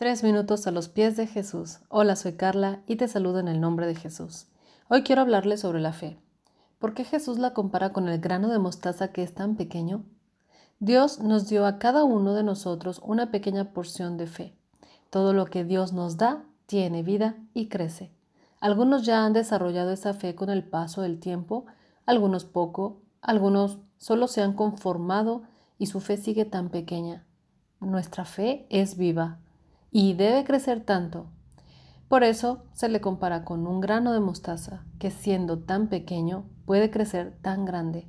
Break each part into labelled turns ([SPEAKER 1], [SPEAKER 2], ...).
[SPEAKER 1] Tres minutos a los pies de Jesús. Hola, soy Carla y te saludo en el nombre de Jesús. Hoy quiero hablarles sobre la fe. ¿Por qué Jesús la compara con el grano de mostaza que es tan pequeño? Dios nos dio a cada uno de nosotros una pequeña porción de fe. Todo lo que Dios nos da tiene vida y crece. Algunos ya han desarrollado esa fe con el paso del tiempo, algunos poco, algunos solo se han conformado y su fe sigue tan pequeña. Nuestra fe es viva y debe crecer tanto. Por eso se le compara con un grano de mostaza que siendo tan pequeño puede crecer tan grande.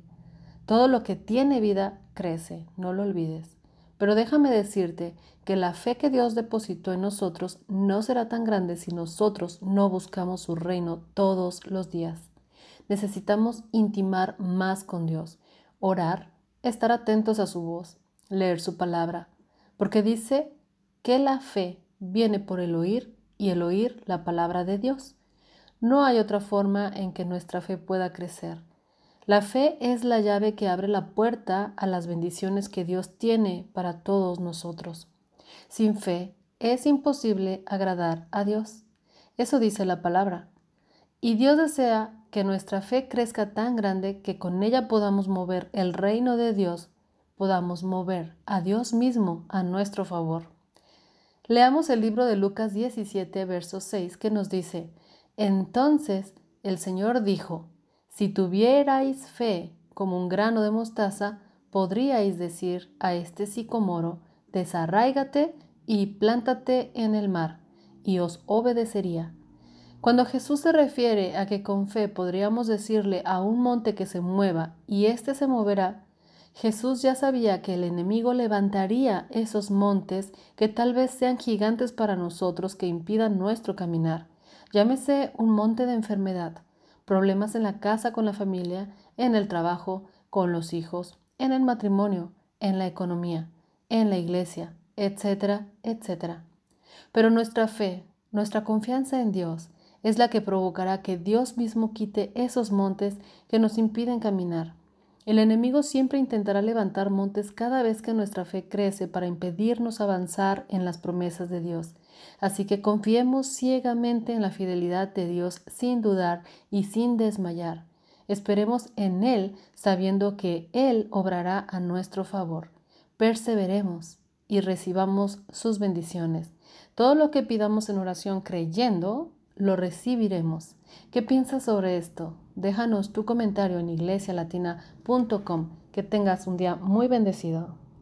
[SPEAKER 1] Todo lo que tiene vida crece, no lo olvides. Pero déjame decirte que la fe que Dios depositó en nosotros no será tan grande si nosotros no buscamos su reino todos los días. Necesitamos intimar más con Dios, orar, estar atentos a su voz, leer su palabra, porque dice que la fe viene por el oír y el oír la palabra de Dios. No hay otra forma en que nuestra fe pueda crecer. La fe es la llave que abre la puerta a las bendiciones que Dios tiene para todos nosotros. Sin fe es imposible agradar a Dios. Eso dice la palabra. Y Dios desea que nuestra fe crezca tan grande que con ella podamos mover el reino de Dios, podamos mover a Dios mismo a nuestro favor. Leamos el libro de Lucas 17, verso 6, que nos dice, Entonces el Señor dijo, Si tuvierais fe como un grano de mostaza, podríais decir a este sicomoro, desarráigate y plántate en el mar, y os obedecería. Cuando Jesús se refiere a que con fe podríamos decirle a un monte que se mueva y éste se moverá, Jesús ya sabía que el enemigo levantaría esos montes que tal vez sean gigantes para nosotros que impidan nuestro caminar. Llámese un monte de enfermedad, problemas en la casa con la familia, en el trabajo, con los hijos, en el matrimonio, en la economía, en la iglesia, etcétera, etcétera. Pero nuestra fe, nuestra confianza en Dios, es la que provocará que Dios mismo quite esos montes que nos impiden caminar el enemigo siempre intentará levantar montes cada vez que nuestra fe crece para impedirnos avanzar en las promesas de Dios. Así que confiemos ciegamente en la fidelidad de Dios sin dudar y sin desmayar. Esperemos en Él sabiendo que Él obrará a nuestro favor. Perseveremos y recibamos sus bendiciones. Todo lo que pidamos en oración creyendo, lo recibiremos. ¿Qué piensas sobre esto? Déjanos tu comentario en iglesialatina.com. Que tengas un día muy bendecido.